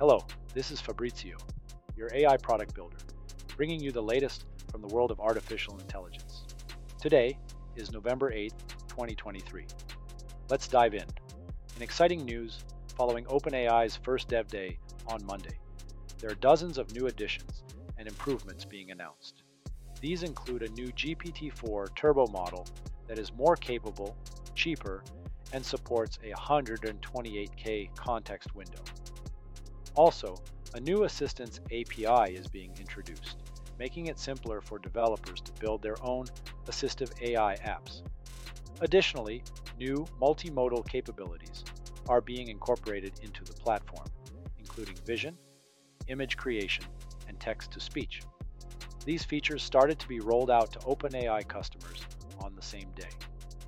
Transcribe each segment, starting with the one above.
Hello, this is Fabrizio, your AI product builder, bringing you the latest from the world of artificial intelligence. Today is November 8th, 2023. Let's dive in. In exciting news, following OpenAI's first dev day on Monday, there are dozens of new additions and improvements being announced. These include a new GPT 4 turbo model that is more capable, cheaper, and supports a 128K context window. Also, a new Assistants API is being introduced, making it simpler for developers to build their own assistive AI apps. Additionally, new multimodal capabilities are being incorporated into the platform, including vision, image creation, and text to speech. These features started to be rolled out to OpenAI customers on the same day.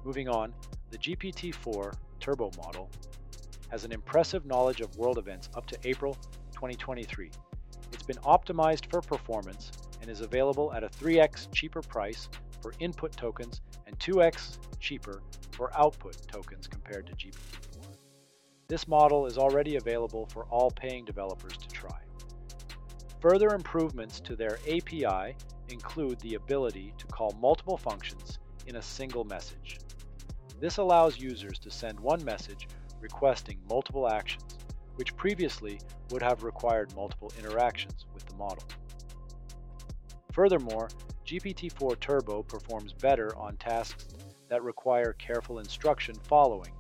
Moving on, the GPT-4 Turbo model has an impressive knowledge of world events up to April 2023. It's been optimized for performance and is available at a 3x cheaper price for input tokens and 2x cheaper for output tokens compared to GPT-4. This model is already available for all paying developers to try. Further improvements to their API include the ability to call multiple functions in a single message. This allows users to send one message requesting multiple actions, which previously would have required multiple interactions with the model. Furthermore, GPT-4 Turbo performs better on tasks that require careful instruction following,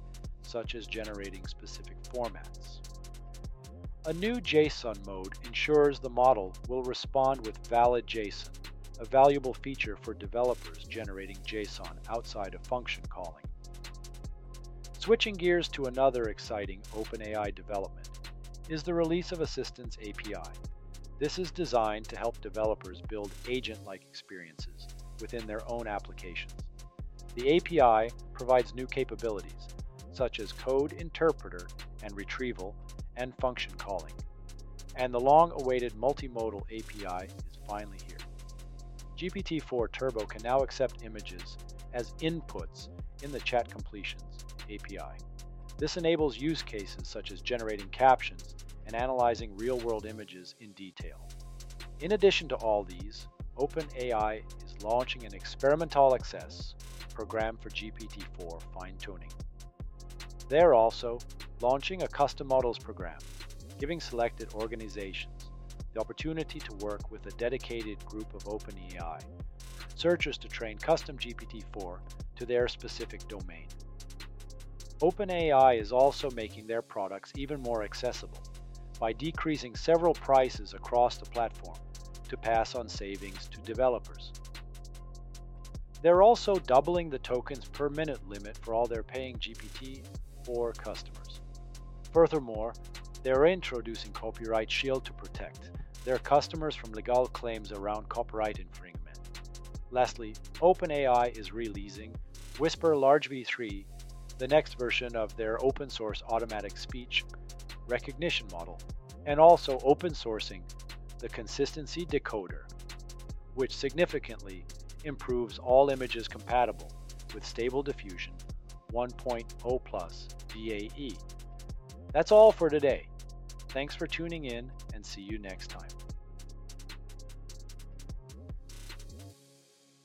such as generating specific formats. A new JSON mode ensures the model will respond with valid JSON, a valuable feature for developers generating JSON outside of function calling. Switching gears to another exciting OpenAI development is the release of Assistants API. This is designed to help developers build agent-like experiences within their own applications. The API provides new capabilities, such as code interpreter and retrieval and function calling. And the long-awaited multimodal API is finally here. GPT-4 Turbo can now accept images as inputs in the chat completions API. This enables use cases such as generating captions and analyzing real-world images in detail. In addition to all these, OpenAI is launching an experimental access program for GPT-4 fine-tuning. They're also launching a custom models program, giving selected organizations the opportunity to work with a dedicated group of OpenAI searchers to train custom GPT-4 to their specific domain. OpenAI is also making their products even more accessible by decreasing several prices across the platform to pass on savings to developers. They're also doubling the tokens per minute limit for all their paying GPT-4 customers. Furthermore, they're introducing Copyright Shield to protect their customers from legal claims around copyright infringement. Lastly, OpenAI is releasing Whisper Large v3, the next version of their open source automatic speech recognition model, and mm. also open sourcing the Consistency Decoder, which significantly improves all images compatible with Stable Diffusion 1.0 plus VAE. That's all for today. Thanks for tuning in and see you next time.